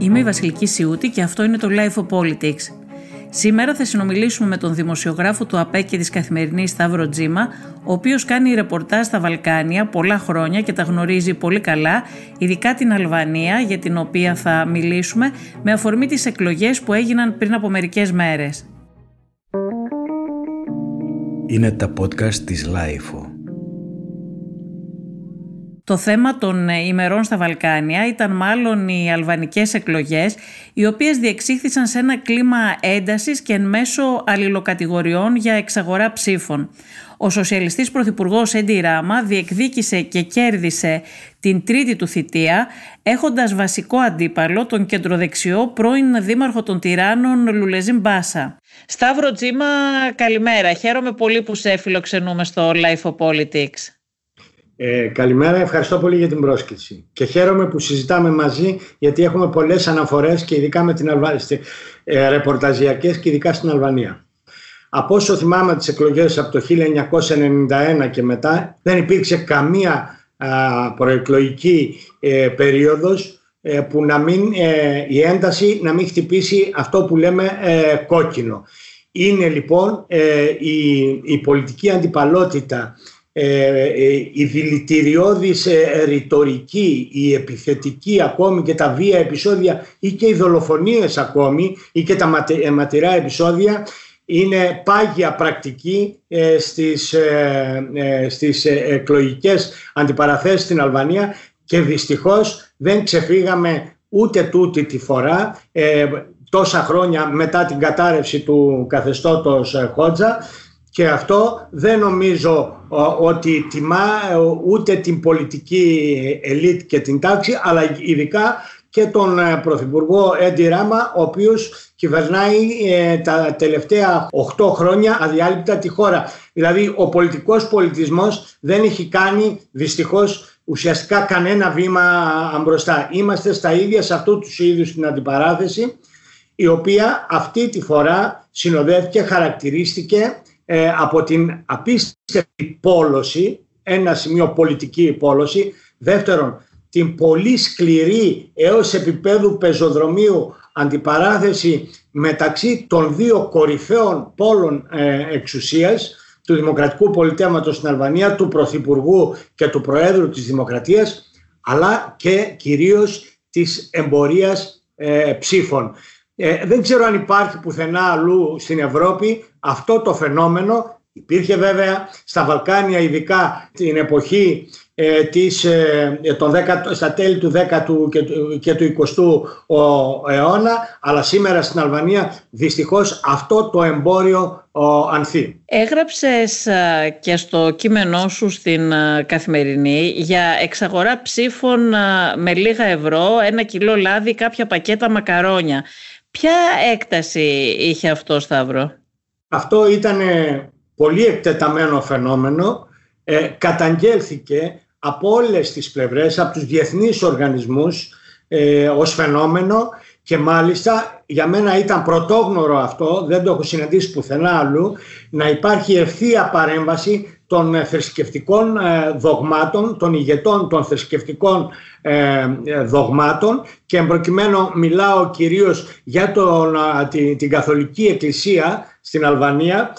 Είμαι η Βασιλική Σιούτη και αυτό είναι το Life of Politics. Σήμερα θα συνομιλήσουμε με τον δημοσιογράφο του ΑΠΕ και της Καθημερινής Σταύρο Τζίμα, ο οποίος κάνει ρεπορτάζ στα Βαλκάνια πολλά χρόνια και τα γνωρίζει πολύ καλά, ειδικά την Αλβανία για την οποία θα μιλήσουμε με αφορμή τις εκλογές που έγιναν πριν από μερικές μέρες. Είναι τα podcast της Life. Το θέμα των ε, ημερών στα Βαλκάνια ήταν μάλλον οι αλβανικές εκλογές, οι οποίες διεξήχθησαν σε ένα κλίμα έντασης και εν μέσω αλληλοκατηγοριών για εξαγορά ψήφων. Ο σοσιαλιστής πρωθυπουργός Έντι Ράμα διεκδίκησε και κέρδισε την τρίτη του θητεία, έχοντας βασικό αντίπαλο τον κεντροδεξιό πρώην δήμαρχο των Τυράννων Λουλεζίν Μπάσα. Σταύρο Τζίμα, καλημέρα. Χαίρομαι πολύ που σε φιλοξενούμε στο Life of Politics. Ε, καλημέρα, ευχαριστώ πολύ για την πρόσκληση. Και χαίρομαι που συζητάμε μαζί γιατί έχουμε πολλές αναφορές και ειδικά με την Αλβανία, ε, ρεπορταζιακές και ειδικά στην Αλβανία. Από όσο θυμάμαι τις εκλογές από το 1991 και μετά δεν υπήρξε καμία α, προεκλογική ε, περίοδος ε, που να μην, ε, η ένταση να μην χτυπήσει αυτό που λέμε ε, κόκκινο. Είναι λοιπόν η, η πολιτική αντιπαλότητα ε, ε, η δηλητηριώδης ε, ρητορική, η επιθετική ακόμη και τα βία επεισόδια ή και οι δολοφονίες ακόμη ή και τα ματηρά επεισόδια είναι πάγια πρακτική στις, στις εκλογικές αντιπαραθέσεις στην Αλβανία και δυστυχώς δεν ξεφύγαμε ούτε τούτη τη φορά τόσα χρόνια μετά την κατάρρευση του καθεστώτος Χότζα. Και αυτό δεν νομίζω ότι τιμά ε, ούτε την πολιτική ελίτ και την τάξη αλλά ειδικά και τον ε, Πρωθυπουργό Έντι Ράμα ο οποίος κυβερνάει ε, τα τελευταία 8 χρόνια αδιάλειπτα τη χώρα. Δηλαδή ο πολιτικός πολιτισμός δεν έχει κάνει δυστυχώς ουσιαστικά κανένα βήμα μπροστά. Είμαστε στα ίδια σε αυτού τους είδους την αντιπαράθεση η οποία αυτή τη φορά συνοδεύτηκε, χαρακτηρίστηκε ε, από την απίστευτη πόλωση, ένα σημείο πολιτική πόλωση, δεύτερον την πολύ σκληρή έως επίπεδου πεζοδρομίου αντιπαράθεση μεταξύ των δύο κορυφαίων πόλων ε, εξουσίας του Δημοκρατικού Πολιτεύματος στην Αλβανία, του Πρωθυπουργού και του Προέδρου της Δημοκρατίας αλλά και κυρίως της εμπορίας ε, ψήφων. Ε, δεν ξέρω αν υπάρχει πουθενά αλλού στην Ευρώπη αυτό το φαινόμενο. Υπήρχε βέβαια στα Βαλκάνια ειδικά την εποχή ε, της, ε, τον 10, στα τέλη του 10ου και, και του 20ου αιώνα αλλά σήμερα στην Αλβανία δυστυχώς αυτό το εμπόριο ο, ανθεί. Έγραψες ε, και στο κείμενό σου στην ε, Καθημερινή για εξαγορά ψήφων με λίγα ευρώ, ένα κιλό λάδι, κάποια πακέτα μακαρόνια. Ποια έκταση είχε αυτό Σταύρο; Αυτό ήταν πολύ εκτεταμένο φαινόμενο. Ε, καταγγέλθηκε από όλες τις πλευρές, από τους διεθνείς οργανισμούς ε, ως φαινόμενο και μάλιστα για μένα ήταν πρωτόγνωρο αυτό, δεν το έχω συναντήσει πουθενά αλλού, να υπάρχει ευθεία παρέμβαση των ε, θρησκευτικών ε, δογμάτων, των ηγετών των θρησκευτικών ε, δογμάτων και εμπροκειμένου μιλάω κυρίως για τον, την, Καθολική Εκκλησία στην Αλβανία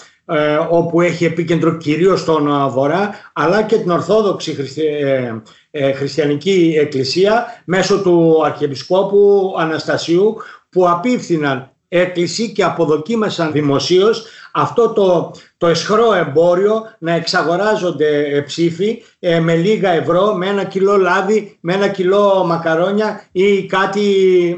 όπου έχει επίκεντρο κυρίως τον Βορρά αλλά και την Ορθόδοξη Χριστιανική Εκκλησία μέσω του Αρχιεπισκόπου Αναστασίου που απίφθηναν έκκληση και αποδοκίμασαν δημοσίως αυτό το, το εσχρό εμπόριο να εξαγοράζονται ψήφοι ε, με λίγα ευρώ, με ένα κιλό λάδι, με ένα κιλό μακαρόνια ή κάτι,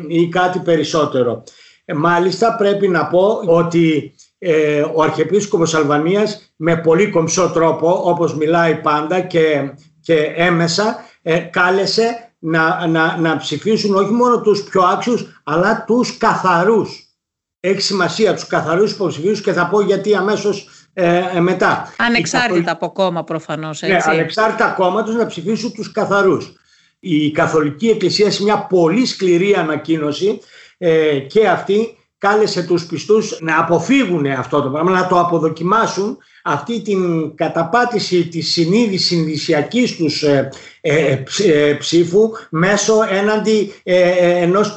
ή κάτι περισσότερο. Ε, μάλιστα πρέπει να πω ότι ε, ο Αρχιεπίσκοπος Αλβανίας με πολύ κομψό τρόπο όπως μιλάει πάντα και, και έμεσα κάλεσε να, να, να ψηφίσουν όχι μόνο τους πιο άξιους αλλά τους καθαρούς έχει σημασία τους καθαρούς υποψηφίους και θα πω γιατί αμέσως ε, ε μετά. Ανεξάρτητα από κόμμα προφανώς. Ναι, έτσι. Ναι, ανεξάρτητα κόμματος να ψηφίσουν τους καθαρούς. Η Καθολική Εκκλησία σε μια πολύ σκληρή ανακοίνωση ε, και αυτή κάλεσε τους πιστούς να αποφύγουν αυτό το πράγμα, να το αποδοκιμάσουν αυτή την καταπάτηση της συνείδησης συνδυσιακής τους ε, ε, ε, ψήφου μέσω έναντι ενός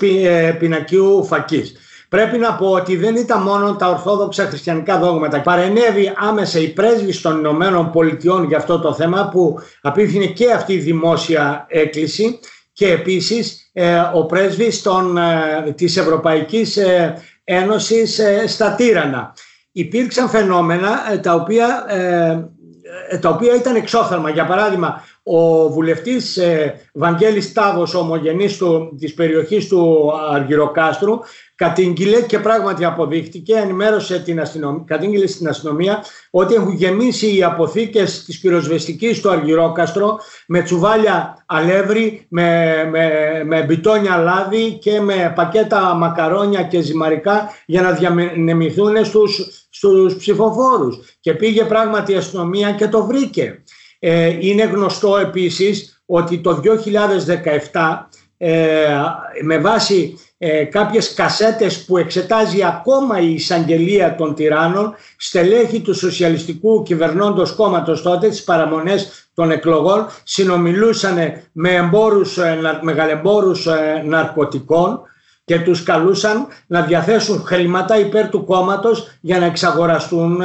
πινακίου φακής. Πρέπει να πω ότι δεν ήταν μόνο τα ορθόδοξα χριστιανικά δόγματα. Παρενέβη άμεσα η πρέσβη των Ηνωμένων Πολιτειών για αυτό το θέμα που απίθυνε και αυτή η δημόσια έκκληση και επίσης ο πρέσβης των, της Ευρωπαϊκής Ένωσης στα Τύρανα υπήρξαν φαινόμενα ε, τα οποία, ε, ε, τα οποία ήταν εξόθαλμα. Για παράδειγμα, ο βουλευτής Βαγγέλης Τάβος, ομογενής του, της περιοχής του Αργυροκάστρου, κατήγγειλε και πράγματι αποδείχτηκε, ενημέρωσε την αστυνομία, κατήγγειλε στην αστυνομία ότι έχουν γεμίσει οι αποθήκες της πυροσβεστικής στο Αργυρόκαστρο με τσουβάλια αλεύρι, με, με, με μπιτόνια λάδι και με πακέτα μακαρόνια και ζυμαρικά για να διανεμηθούν στους, στους ψηφοφόρους. Και πήγε πράγματι η αστυνομία και το βρήκε. Ε, είναι γνωστό επίσης ότι το 2017 ε, με βάση ε, κάποιες κασέτες που εξετάζει ακόμα η εισαγγελία των τυράννων στελέχη του Σοσιαλιστικού Κυβερνώντος Κόμματος τότε τις παραμονές των εκλογών συνομιλούσαν με εμπόρους, ε, μεγαλεμπόρους ε, ναρκωτικών και τους καλούσαν να διαθέσουν χρήματα υπέρ του κόμματος για να εξαγοραστούν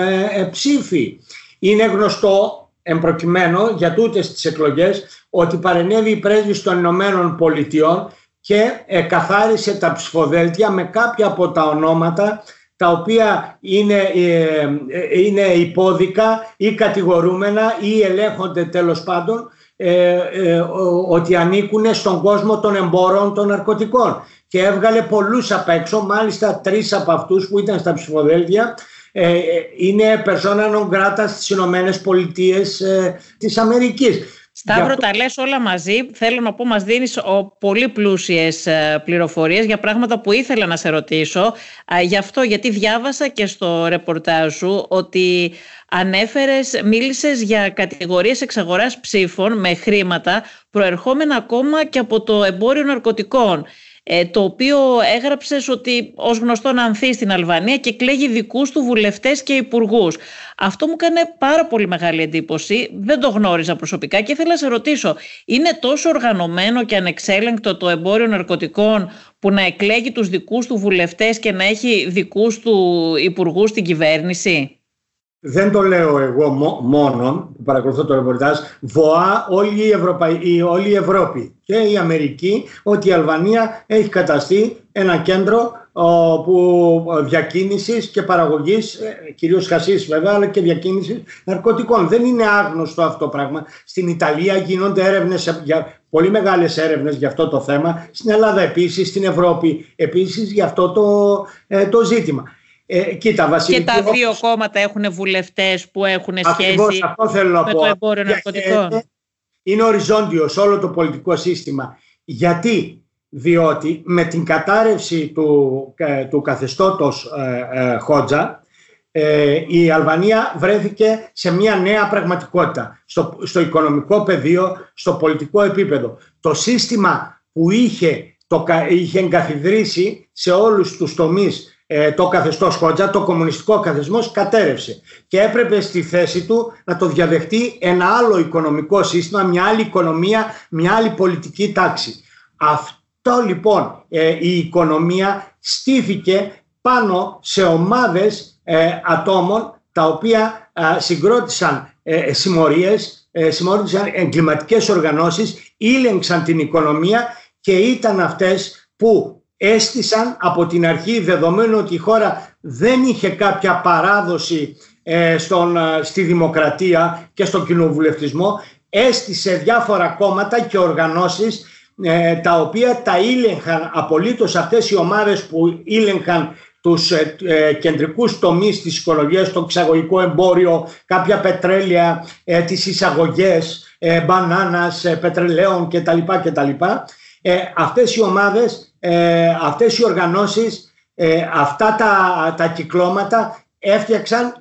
ψήφοι. Είναι γνωστό εμπροκειμένο για τούτες τις εκλογές ότι παρενέβη η πρέσβης των Ηνωμένων Πολιτειών και καθάρισε τα ψηφοδέλτια με κάποια από τα ονόματα τα οποία είναι, ε, ε, είναι υπόδικα ή κατηγορούμενα ή ελέγχονται τέλος πάντων ε, ότι ανήκουν στον κόσμο των εμπόρων των ναρκωτικών. Και έβγαλε πολλούς απ' έξω, μάλιστα τρεις από αυτούς που ήταν στα ψηφοδέλτια είναι persona non grata στις Ηνωμένες Πολιτείες της Αμερικής. Σταύρο, τα λες όλα μαζί. Θέλω να πω, μας δίνεις πολύ πλούσιες ε, πληροφορίες για πράγματα που ήθελα να σε ρωτήσω. Γι' αυτό, γιατί διάβασα και στο ρεπορτάζ σου ότι ανέφερες, μίλησες για κατηγορίες εξαγοράς ψήφων με χρήματα προερχόμενα ακόμα και από το εμπόριο ναρκωτικών. Ε, το οποίο έγραψες ότι ως γνωστό να ανθεί στην Αλβανία και κλέγει δικούς του βουλευτές και υπουργούς. Αυτό μου έκανε πάρα πολύ μεγάλη εντύπωση, δεν το γνώριζα προσωπικά και ήθελα να σε ρωτήσω, είναι τόσο οργανωμένο και ανεξέλεγκτο το εμπόριο ναρκωτικών που να εκλέγει τους δικούς του βουλευτές και να έχει δικούς του υπουργούς στην κυβέρνηση; Δεν το λέω εγώ μόνο που παρακολουθώ το ρεπορτάζ, βοά όλη η, Ευρωπαϊ... όλη η Ευρώπη και η Αμερική ότι η Αλβανία έχει καταστεί ένα κέντρο που διακίνησης και παραγωγής, ε, κυρίως χασίς βέβαια, αλλά και διακίνησης ναρκωτικών. Δεν είναι άγνωστο αυτό το πράγμα. Στην Ιταλία γίνονται έρευνες, για, πολύ μεγάλες έρευνες για αυτό το θέμα. Στην Ελλάδα επίσης, στην Ευρώπη επίσης για αυτό το, ε, το ζήτημα. Ε, κοίτα, Βασίλη, και τα δύο κόμματα έχουν βουλευτές που έχουν σχέση αυτό θέλω με το εμπόριο ναρκωτικών. Είναι οριζόντιος όλο το πολιτικό σύστημα. Γιατί, διότι με την κατάρρευση του, ε, του καθεστώτος ε, ε, Χότζα ε, η Αλβανία βρέθηκε σε μια νέα πραγματικότητα στο, στο οικονομικό πεδίο, στο πολιτικό επίπεδο. Το σύστημα που είχε, το, είχε εγκαθιδρύσει σε όλους τους τομείς ε, το καθεστώς Χότζα, το κομμουνιστικό καθεστώς κατέρευσε και έπρεπε στη θέση του να το διαδεχτεί ένα άλλο οικονομικό σύστημα, μια άλλη οικονομία, μια άλλη πολιτική τάξη. Αυτό λοιπόν ε, η οικονομία στήθηκε πάνω σε ομάδες ε, ατόμων τα οποία συγκρότησαν συμμορίες, συμμορίες εγκληματικές οργανώσεις, ήλεγξαν την οικονομία και ήταν αυτές που έστησαν από την αρχή δεδομένου ότι η χώρα δεν είχε κάποια παράδοση ε, στον, ε, στη δημοκρατία και στον κοινοβουλευτισμό έστησε διάφορα κόμματα και οργανώσεις ε, τα οποία τα ήλεγχαν απολύτως αυτές οι ομάδες που ήλεγχαν τους ε, ε, κεντρικούς τομείς της οικολογίας, το εξαγωγικό εμπόριο, κάποια πετρέλαια, ε, τις εισαγωγές, μπανάνας, πετρελαίων κτλ. κτλ. αυτές οι ομάδες ε, αυτές οι οργανώσεις, ε, αυτά τα, τα κυκλώματα έφτιαξαν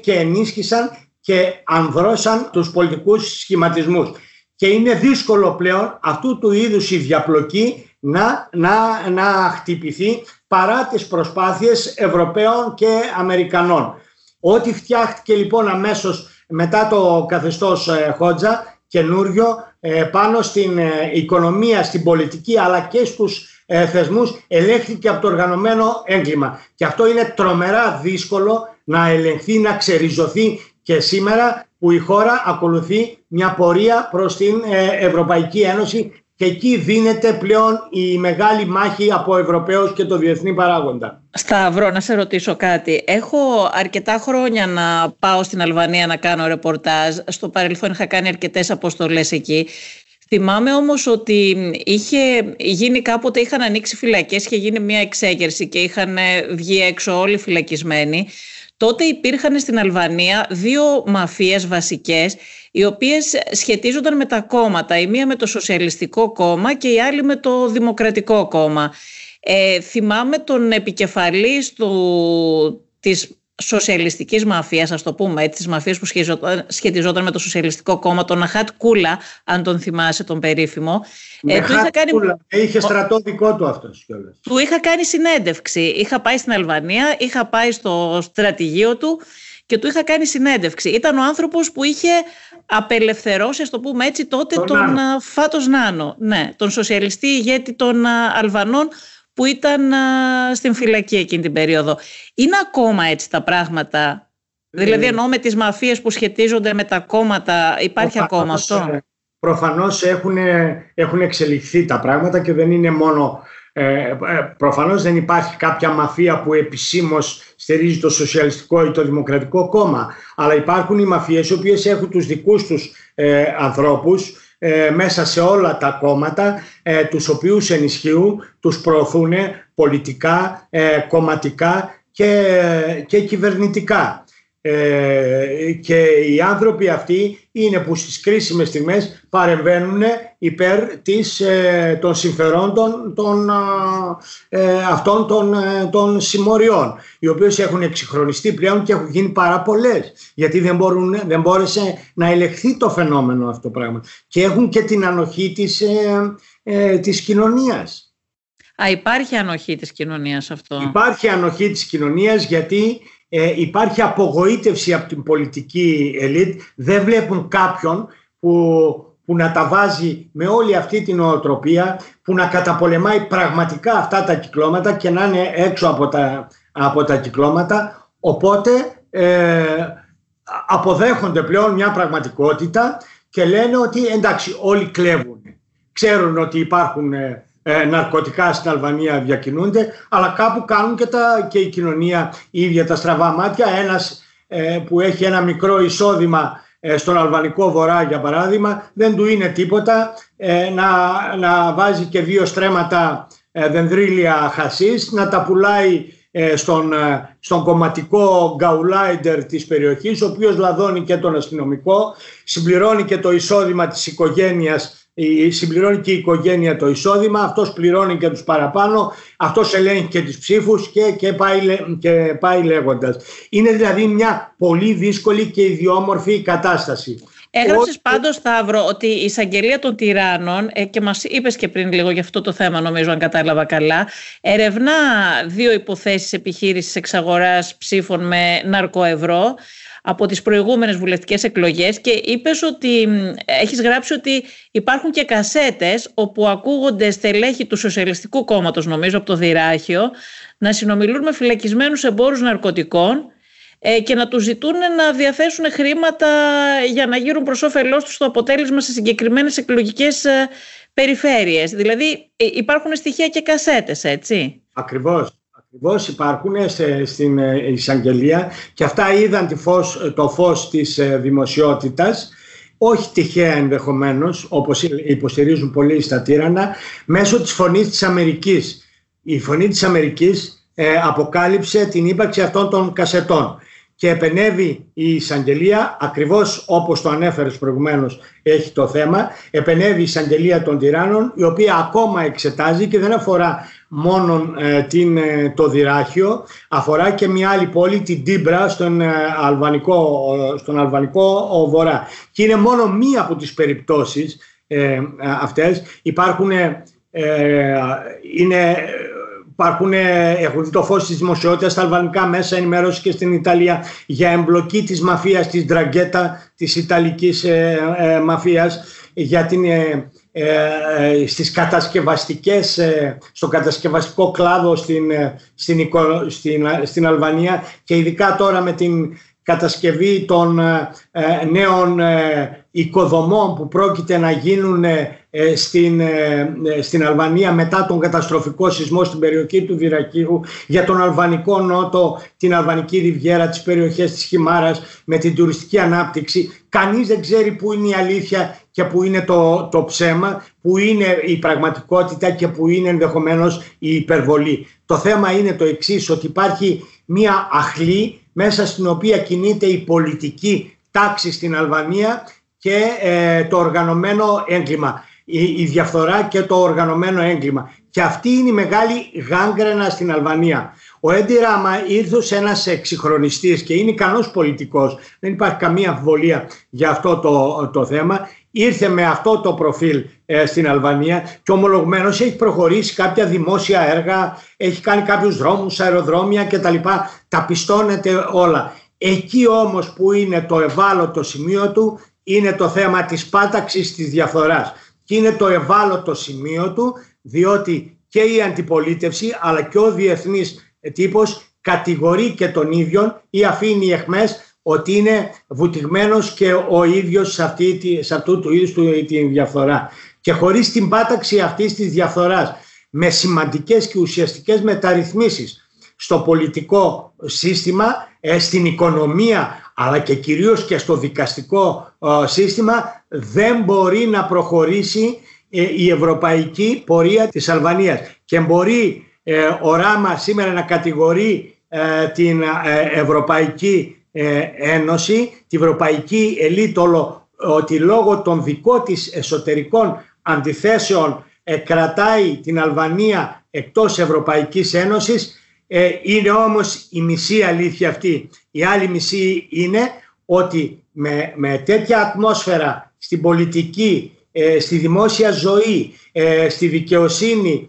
και ενίσχυσαν και ανδρώσαν τους πολιτικούς σχηματισμούς. και είναι δύσκολο πλέον αυτού του είδους η διαπλοκή να, να, να χτυπηθεί παρά τις προσπάθειες Ευρωπαίων και Αμερικανών. Ό,τι φτιάχτηκε λοιπόν αμέσως μετά το καθεστώς ε, Χότζα καινούριο ε, πάνω στην ε, οικονομία, στην πολιτική αλλά και στους θεσμούς ελέγχθηκε από το οργανωμένο έγκλημα. Και αυτό είναι τρομερά δύσκολο να ελεγχθεί, να ξεριζωθεί και σήμερα που η χώρα ακολουθεί μια πορεία προς την Ευρωπαϊκή Ένωση και εκεί δίνεται πλέον η μεγάλη μάχη από Ευρωπαίους και το διεθνή παράγοντα. Σταύρο, να σε ρωτήσω κάτι. Έχω αρκετά χρόνια να πάω στην Αλβανία να κάνω ρεπορτάζ. Στο παρελθόν είχα κάνει αρκετές αποστολές εκεί. Θυμάμαι όμως ότι είχε γίνει κάποτε, είχαν ανοίξει φυλακές, είχε γίνει μια εξέγερση και είχαν βγει έξω όλοι φυλακισμένοι. Τότε υπήρχαν στην Αλβανία δύο μαφίες βασικές οι οποίες σχετίζονταν με τα κόμματα. Η μία με το Σοσιαλιστικό Κόμμα και η άλλη με το Δημοκρατικό Κόμμα. Ε, θυμάμαι τον επικεφαλής του, της σοσιαλιστικής μαφίας, ας το πούμε έτσι, της μαφίας που σχετιζόταν, με το Σοσιαλιστικό Κόμμα, τον Αχάτ Κούλα, αν τον θυμάσαι τον περίφημο. Ε, του είχα κάνει... Κούλα. Είχε στρατό δικό του αυτός κιόλας. Του είχα κάνει συνέντευξη. Είχα πάει στην Αλβανία, είχα πάει στο στρατηγείο του και του είχα κάνει συνέντευξη. Ήταν ο άνθρωπος που είχε απελευθερώσει, ας το πούμε έτσι, τότε τον, τον Φάτος Νάνο, ναι, τον σοσιαλιστή ηγέτη των Αλβανών που ήταν στην φυλακή εκείνη την περίοδο. Είναι ακόμα έτσι τα πράγματα, δηλαδή εννοώ με τις μαφίες που σχετίζονται με τα κόμματα, υπάρχει ακόμα αυτό; Ε, προφανώς έχουν, έχουν εξελιχθεί τα πράγματα και δεν είναι μόνο ε, ε, προφανώς δεν υπάρχει κάποια μαφία που επισήμως στηρίζει το Σοσιαλιστικό ή το Δημοκρατικό Κόμμα αλλά υπάρχουν οι μαφίες οι οποίες έχουν τους δικούς τους ε, ανθρώπους ε, μέσα σε όλα τα κόμματα ε, τους οποίους ενισχύουν, τους προωθούν πολιτικά, κομματικά και, και κυβερνητικά. Ε, και οι άνθρωποι αυτοί είναι που στις κρίσιμες στιγμές παρεμβαίνουν υπέρ της, ε, των συμφερόντων των, ε, αυτών των, των συμμοριών οι οποίες έχουν εξυγχρονιστεί πλέον και έχουν γίνει πάρα πολλές. γιατί δεν, μπορούν, δεν μπόρεσε να ελεγχθεί το φαινόμενο αυτό το πράγμα και έχουν και την ανοχή της, ε, της κοινωνίας. Α, υπάρχει ανοχή της κοινωνίας αυτό. Υπάρχει ανοχή της κοινωνίας γιατί ε, υπάρχει απογοήτευση από την πολιτική ελίτ. Δεν βλέπουν κάποιον που, που να τα βάζει με όλη αυτή την οτροπία, που να καταπολεμάει πραγματικά αυτά τα κυκλώματα και να είναι έξω από τα, από τα κυκλώματα. Οπότε ε, αποδέχονται πλέον μια πραγματικότητα και λένε ότι εντάξει όλοι κλέβουν. Ξέρουν ότι υπάρχουν ε, ε, ναρκωτικά στην Αλβανία διακινούνται, αλλά κάπου κάνουν και, τα, και η κοινωνία η ίδια τα στραβά μάτια. Ένας ε, που έχει ένα μικρό εισόδημα ε, στον Αλβανικό Βορρά για παράδειγμα δεν του είναι τίποτα να, να βάζει και δύο στρέμματα δενδρίλια χασίς, να τα πουλάει στον, στον κομματικό γκαουλάιντερ της περιοχής, ο οποίος λαδώνει και τον αστυνομικό, συμπληρώνει και το εισόδημα της οικογένειας συμπληρώνει και η οικογένεια το εισόδημα, αυτός πληρώνει και τους παραπάνω, αυτός ελέγχει και τις ψήφους και, και, πάει, και πάει λέγοντας. Είναι δηλαδή μια πολύ δύσκολη και ιδιόμορφη κατάσταση. Έγραψες Ό, πάντως, Σταύρο, ότι η εισαγγελία των τυράννων, ε, και μας είπες και πριν λίγο για αυτό το θέμα, νομίζω, αν κατάλαβα καλά, ερευνά δύο υποθέσεις επιχείρησης εξαγοράς ψήφων με ναρκοευρώ από τις προηγούμενες βουλευτικές εκλογές και είπες ότι έχεις γράψει ότι υπάρχουν και κασέτες όπου ακούγονται στελέχη του Σοσιαλιστικού Κόμματος νομίζω από το Δυράχιο να συνομιλούν με φυλακισμένους εμπόρους ναρκωτικών ε, και να τους ζητούν να διαθέσουν χρήματα για να γύρουν προς όφελός τους το αποτέλεσμα σε συγκεκριμένες εκλογικές ε, περιφέρειες. Δηλαδή ε, υπάρχουν στοιχεία και κασέτες, έτσι; Ακριβώς. Ακριβώς υπάρχουν στην ε, εισαγγελία και αυτά είδαν τη φως, το φως της ε, δημοσιότητας όχι τυχαία ενδεχομένως όπως υποστηρίζουν πολλοί στα τύρανα μέσω της φωνής της Αμερικής. Η φωνή της Αμερικής ε, αποκάλυψε την ύπαρξη αυτών των κασετών και επενεύει η εισαγγελία, ακριβώς όπως το ανέφερες προηγουμένως έχει το θέμα, επενεύει η εισαγγελία των τυράννων η οποία ακόμα εξετάζει και δεν αφορά μόνο ε, την, ε, το Δυράχιο, αφορά και μια άλλη πόλη, την Τίμπρα, στον, ε, αλβανικό, στον Αλβανικό Βορρά. Και είναι μόνο μία από τις περιπτώσεις ε, αυτές. Υπάρχουν, είναι Υπάρχουν, ε, έχουν δει το φως της δημοσιότητας στα αλβανικά μέσα ενημέρωση και στην Ιταλία για εμπλοκή της μαφίας, της Ντραγκέτα, της Ιταλικής ε, ε, μαφίας για την, ε, ε στις κατασκευαστικές, στο κατασκευαστικό κλάδο στην, στην, στην, στην Αλβανία και ειδικά τώρα με την κατασκευή των νέων οικοδομών που πρόκειται να γίνουν ε, στην, ε, ε, στην Αλβανία μετά τον καταστροφικό σεισμό στην περιοχή του Βυρακίου για τον Αλβανικό Νότο, την Αλβανική Ριβιέρα, τις περιοχές της Χιμάρας με την τουριστική ανάπτυξη. Κανείς δεν ξέρει πού είναι η αλήθεια και πού είναι το, το ψέμα, πού είναι η πραγματικότητα και πού είναι ενδεχομένως η υπερβολή. Το θέμα είναι το εξής, ότι υπάρχει μία αχλή μέσα στην οποία κινείται η πολιτική τάξη στην Αλβανία και το οργανωμένο έγκλημα η, διαφθορά και το οργανωμένο έγκλημα. Και αυτή είναι η μεγάλη γάγκρενα στην Αλβανία. Ο Έντι Ράμα ήρθε σε ένας εξυγχρονιστής και είναι ικανός πολιτικός. Δεν υπάρχει καμία αμφιβολία για αυτό το, το θέμα. Ήρθε με αυτό το προφίλ ε, στην Αλβανία και ομολογμένως έχει προχωρήσει κάποια δημόσια έργα, έχει κάνει κάποιους δρόμους, αεροδρόμια κτλ. Τα πιστώνεται όλα. Εκεί όμως που είναι το ευάλωτο σημείο του είναι το θέμα της πάταξης της διαφθοράς και είναι το ευάλωτο σημείο του διότι και η αντιπολίτευση αλλά και ο διεθνής τύπος κατηγορεί και τον ίδιο ή αφήνει εχμές ότι είναι βουτυγμένος και ο ίδιος σε, αυτή, σε αυτού του είδους του, την διαφθορά. Και χωρίς την πάταξη αυτής της διαφθοράς με σημαντικές και ουσιαστικές μεταρρυθμίσεις στο πολιτικό σύστημα, ε, στην οικονομία αλλά και κυρίως και στο δικαστικό ε, σύστημα δεν μπορεί να προχωρήσει ε, η ευρωπαϊκή πορεία της Αλβανίας και μπορεί ο Ράμα σήμερα να κατηγορεί την Ευρωπαϊκή Ένωση, την Ευρωπαϊκή Ελίτολο ότι λόγω των δικών της εσωτερικών αντιθέσεων κρατάει την Αλβανία εκτός Ευρωπαϊκής Ένωσης ε, είναι όμως η μισή αλήθεια αυτή. Η άλλη μισή είναι ότι με, με τέτοια ατμόσφαιρα στην πολιτική, ε, στη δημόσια ζωή, ε, στη δικαιοσύνη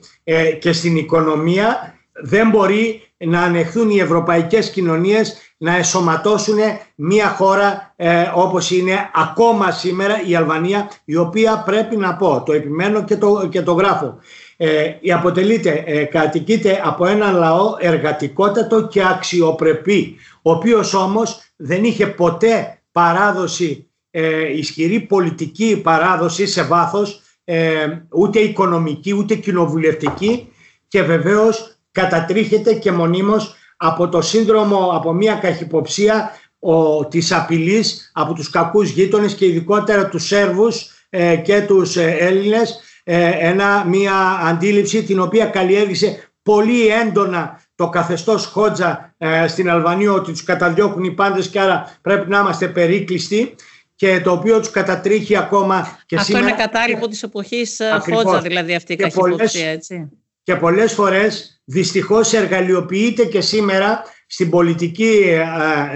και στην οικονομία δεν μπορεί να ανεχθούν οι ευρωπαϊκές κοινωνίες να εσωματώσουν μια χώρα όπως είναι ακόμα σήμερα η Αλβανία η οποία πρέπει να πω, το επιμένω και το, και το γράφω ε, αποτελείται, ε, κατοικείται από έναν λαό εργατικότατο και αξιοπρεπή, ο οποίος όμως δεν είχε ποτέ παράδοση, ε, ισχυρή πολιτική παράδοση σε βάθος, ε, ούτε οικονομική ούτε κοινοβουλευτική και βεβαίως κατατρίχεται και μονίμως από το σύνδρομο, από μια καχυποψία ο, της απειλής από τους κακούς γείτονες και ειδικότερα τους Σέρβους ε, και τους Έλληνες ε, ένα, μια αντίληψη την οποία καλλιέργησε πολύ έντονα το καθεστώς Χότζα ε, στην Αλβανία ότι τους καταδιώκουν οι πάντες και άρα πρέπει να είμαστε περίκλειστοι και το οποίο τους κατατρίχει ακόμα και Αυτό σήμερα. είναι κατάλοιπο της εποχής ε, Χότζα δηλαδή αυτή η καχυποψία έτσι. Και πολλές φορές δυστυχώς εργαλειοποιείται και σήμερα στην πολιτική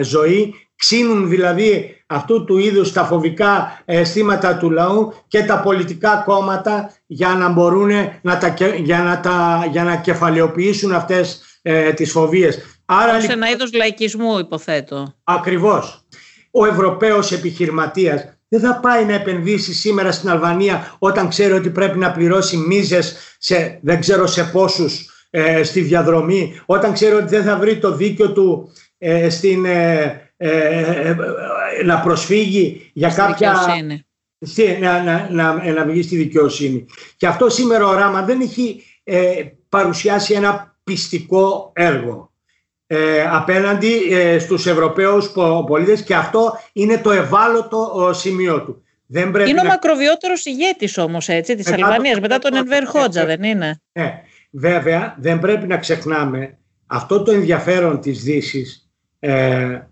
ζωή ξύνουν δηλαδή αυτού του είδους τα φοβικά αισθήματα του λαού και τα πολιτικά κόμματα για να μπορούν να, τα, για να, τα, για να κεφαλαιοποιήσουν αυτές ε, τις φοβίες. Άρα, σε ένα είδος λαϊκισμού υποθέτω. Ακριβώς. Ο Ευρωπαίος επιχειρηματίας δεν θα πάει να επενδύσει σήμερα στην Αλβανία όταν ξέρει ότι πρέπει να πληρώσει μίζες σε δεν ξέρω σε πόσους ε, στη διαδρομή, όταν ξέρει ότι δεν θα βρει το δίκιο του ε, στην, ε, ε, να προσφύγει για στη κάποια... Στη, να, να, να, να βγει στη δικαιοσύνη. Και αυτό σήμερα ο Ράμα δεν έχει ε, παρουσιάσει ένα πιστικό έργο ε, απέναντι ε, στους Ευρωπαίους πολίτες και αυτό είναι το ευάλωτο σημείο του. Δεν πρέπει είναι ο μακροβιότερος ηγέτης όμως έτσι, της Αλβανίας μετά τον Ενβέρ Χότζα δεν είναι; Ναι. Βέβαια δεν πρέπει να ξεχνάμε αυτό το ενδιαφέρον της δύσης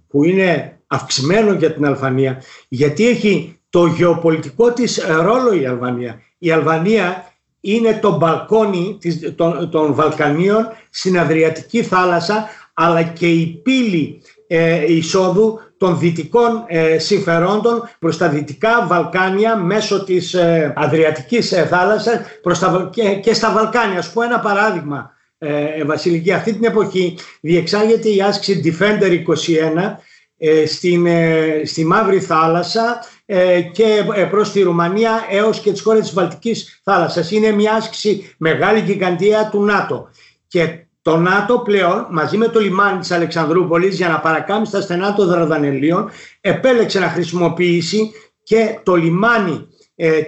που είναι αυξημένο για την Αλβανία γιατί έχει το γεωπολιτικό της ρόλο η Αλβανία. Η Αλβανία είναι το μπαλκόνι των, των Βαλκανίων στην Αδριατική θάλασσα αλλά και η πύλη ε, εισόδου των δυτικών ε, συμφερόντων προς τα δυτικά Βαλκάνια μέσω της ε, Αδριατικής ε, θάλασσας προς τα, και, και στα Βαλκάνια. Ας πω ένα παράδειγμα ε, Βασιλική. Αυτή την εποχή διεξάγεται η άσκηση Defender 21 ε, στην, ε, στη Μαύρη Θάλασσα ε, και προς τη Ρουμανία έως και τις χώρες της Βαλτικής θάλασσας. Είναι μια άσκηση μεγάλη γιγαντία του ΝΑΤΟ. Και το ΝΑΤΟ πλέον μαζί με το λιμάνι της Αλεξανδρούπολης για να παρακάμψει τα στενά των Δαρδανελίων επέλεξε να χρησιμοποιήσει και το λιμάνι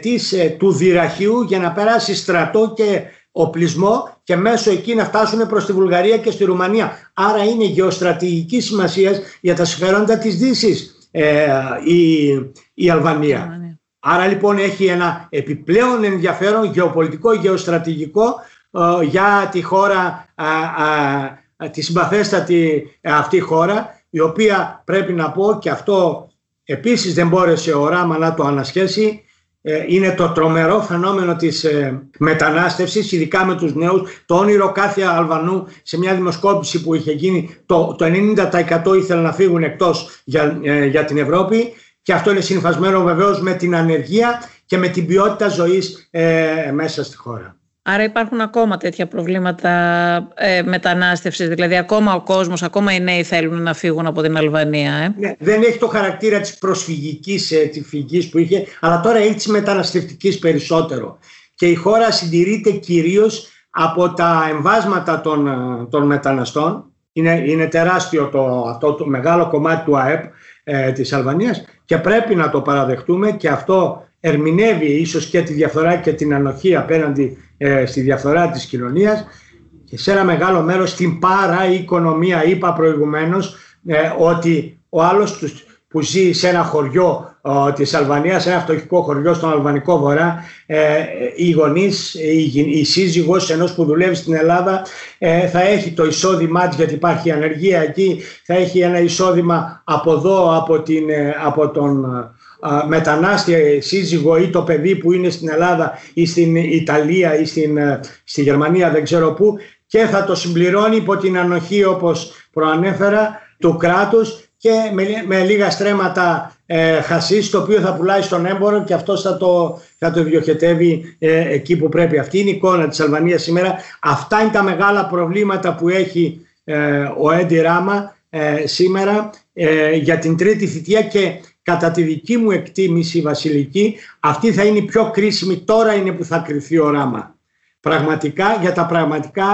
της, του Δυραχείου για να περάσει στρατό και οπλισμό και μέσω εκεί να φτάσουν προς τη Βουλγαρία και στη Ρουμανία. Άρα είναι γεωστρατηγική σημασίας για τα συμφέροντα της Δύσης ε, η, η Αλβανία. Άρα λοιπόν έχει ένα επιπλέον ενδιαφέρον γεωπολιτικό, γεωστρατηγικό ε, για τη χώρα, ε, τη συμπαθέστατη αυτή χώρα η οποία πρέπει να πω και αυτό επίσης δεν μπόρεσε ο Ράμα να το ανασχέσει ε, είναι το τρομερό φαινόμενο της ε, μετανάστευσης, ειδικά με τους νέους. Το όνειρο κάθε Αλβανού σε μια δημοσκόπηση που είχε γίνει, το, το 90% ήθελαν να φύγουν εκτός για, ε, για την Ευρώπη και αυτό είναι συμφασμένο βεβαίως με την ανεργία και με την ποιότητα ζωής μέσα στη χώρα. Άρα υπάρχουν ακόμα τέτοια προβλήματα ε, μετανάστευσης, δηλαδή ακόμα ο κόσμος, ακόμα οι νέοι θέλουν να φύγουν από την Αλβανία. Ε. Ναι, δεν έχει το χαρακτήρα της προσφυγικής ε, της που είχε, αλλά τώρα έχει της μεταναστευτικής περισσότερο. Και η χώρα συντηρείται κυρίως από τα εμβάσματα των, ε, των μεταναστών. Είναι, είναι τεράστιο το, αυτό το μεγάλο κομμάτι του ΑΕΠ ε, της Αλβανίας και πρέπει να το παραδεχτούμε και αυτό ερμηνεύει ίσως και τη διαφθορά και την ανοχή απέναντι ε, στη διαφθορά της κοινωνίας και σε ένα μεγάλο μέρος στην παραοικονομία. Είπα προηγουμένως ε, ότι ο άλλος που ζει σε ένα χωριό ε, της Αλβανίας, σε ένα φτωχικό χωριό στον Αλβανικό Βορρά, ε, οι γονείς, η, η σύζυγος ενός που δουλεύει στην Ελλάδα ε, θα έχει το εισόδημά της γιατί υπάρχει ανεργία εκεί, θα έχει ένα εισόδημα από εδώ, από, την, από τον μετανάστη σύζυγο ή το παιδί που είναι στην Ελλάδα ή στην Ιταλία ή στην, ε, στη Γερμανία δεν ξέρω πού και θα το συμπληρώνει υπό την ανοχή όπως προανέφερα του κράτους και με, με λίγα στρέμματα ε, χασίς το οποίο θα πουλάει στον έμπορο και αυτός θα το, θα το διοχετεύει ε, εκεί που πρέπει. Αυτή είναι η εικόνα της Αλβανίας σήμερα. Αυτά είναι τα μεγάλα προβλήματα που έχει ε, ο Έντι Ράμα σήμερα για την τρίτη θητεία και κατά τη δική μου εκτίμηση βασιλική αυτή θα είναι η πιο κρίσιμη τώρα είναι που θα κρυθεί ο Ράμα. Πραγματικά για τα πραγματικά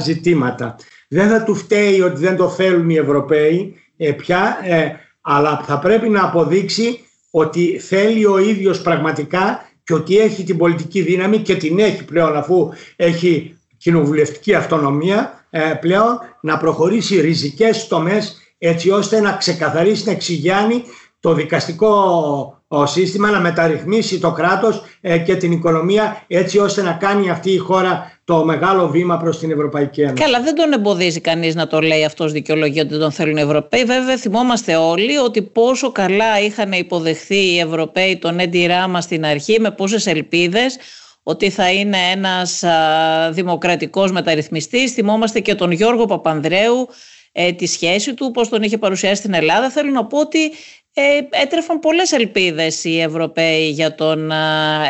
ζητήματα. Δεν θα του φταίει ότι δεν το θέλουν οι Ευρωπαίοι ε, πια ε, αλλά θα πρέπει να αποδείξει ότι θέλει ο ίδιος πραγματικά και ότι έχει την πολιτική δύναμη και την έχει πλέον αφού έχει κοινοβουλευτική αυτονομία ε, πλέον να προχωρήσει ριζικές τομές έτσι ώστε να ξεκαθαρίσει, να εξηγιάνει το δικαστικό σύστημα να μεταρρυθμίσει το κράτος ε, και την οικονομία έτσι ώστε να κάνει αυτή η χώρα το μεγάλο βήμα προς την Ευρωπαϊκή Ένωση. Καλά, δεν τον εμποδίζει κανείς να το λέει αυτός δικαιολογία ότι τον θέλουν οι Ευρωπαίοι. Βέβαια θυμόμαστε όλοι ότι πόσο καλά είχαν υποδεχθεί οι Ευρωπαίοι τον Έντι Ράμα στην αρχή με πόσες ελπίδες ότι θα είναι ένας α, δημοκρατικός μεταρρυθμιστής. Θυμόμαστε και τον Γιώργο Παπανδρέου ε, τη σχέση του, πώς τον είχε παρουσιάσει στην Ελλάδα. Θέλω να πω ότι ε, έτρεφαν πολλές ελπίδες οι Ευρωπαίοι για τον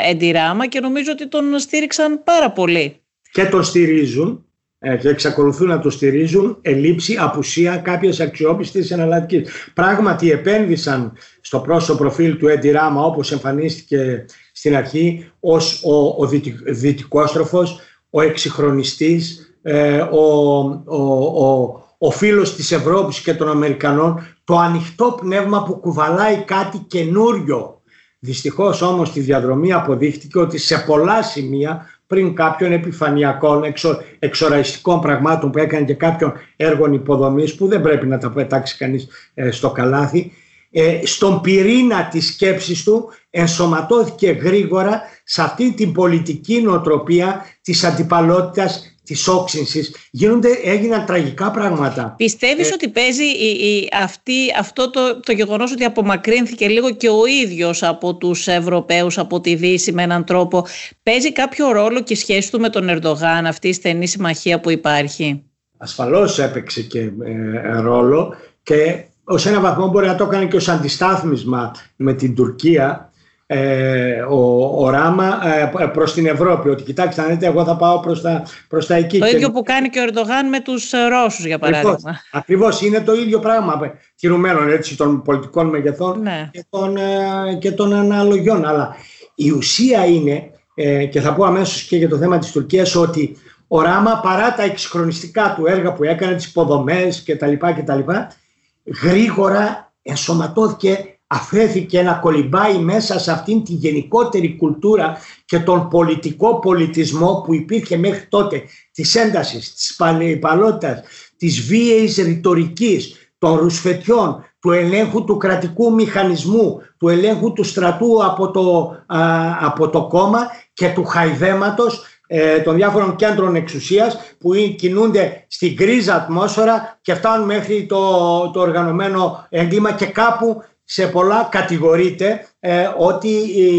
Έντι Ράμα και νομίζω ότι τον στήριξαν πάρα πολύ. Και τον στηρίζουν ε, και εξακολουθούν να το στηρίζουν ελήψη, απουσία κάποιες αξιόπιστης εναλλακτικής. Πράγματι επένδυσαν στο πρόσωπο προφίλ του Έντι Ράμα όπως εμφανίστηκε στην αρχή ως ο, ο δυτικόστροφος, ο εξυγχρονιστής, ε, ο, ο, ο, ο φίλος της Ευρώπης και των Αμερικανών το ανοιχτό πνεύμα που κουβαλάει κάτι καινούριο. Δυστυχώς όμως στη διαδρομή αποδείχτηκε ότι σε πολλά σημεία πριν κάποιων επιφανειακών εξο, εξοραϊστικών πραγμάτων που έκανε και κάποιων έργων υποδομής που δεν πρέπει να τα πετάξει κανείς ε, στο καλάθι ε, στον πυρήνα της σκέψης του ενσωματώθηκε γρήγορα σε αυτή την πολιτική νοοτροπία της αντιπαλότητας της όξυνσης γίνονται, έγιναν τραγικά πράγματα. Πιστεύεις ε, ότι παίζει η, αυτή, αυτό το, το γεγονός ότι απομακρύνθηκε λίγο και ο ίδιος από τους Ευρωπαίους από τη Δύση με έναν τρόπο παίζει κάποιο ρόλο και σχέση του με τον Ερντογάν αυτή η στενή συμμαχία που υπάρχει; Ασφαλώς έπαιξε και ε, ρόλο και ως ένα βαθμό μπορεί να το έκανε και ως αντιστάθμισμα με την Τουρκία ε, ο, ο Ράμα ε, προς την Ευρώπη ότι κοιτάξτε αν δείτε εγώ θα πάω προς τα, προς τα εκεί. Το ίδιο που κάνει και ο Ερντογάν με τους ε, Ρώσους για παράδειγμα. Ακριβώς, ακριβώς είναι το ίδιο πράγμα κυρουμένων έτσι των πολιτικών μεγεθών ναι. και, των, ε, και των αναλογιών αλλά η ουσία είναι ε, και θα πω αμέσως και για το θέμα της Τουρκίας ότι ο Ράμα παρά τα εξυγχρονιστικά του έργα που έκανε τις υποδομές κτλ. γρήγορα ενσωματώθηκε αφέθηκε να κολυμπάει μέσα σε αυτήν τη γενικότερη κουλτούρα και τον πολιτικό πολιτισμό που υπήρχε μέχρι τότε της έντασης, της παλαιότητας, της βίαιης ρητορικής, των ρουσφετιών, του ελέγχου του κρατικού μηχανισμού, του ελέγχου του στρατού από το, από το κόμμα και του χαϊδέματος ε, των διάφορων κέντρων εξουσίας που κινούνται στην γκρίζα ατμόσφαιρα και φτάνουν μέχρι το, το οργανωμένο έγκλημα και κάπου σε πολλά κατηγορείται ε, ότι,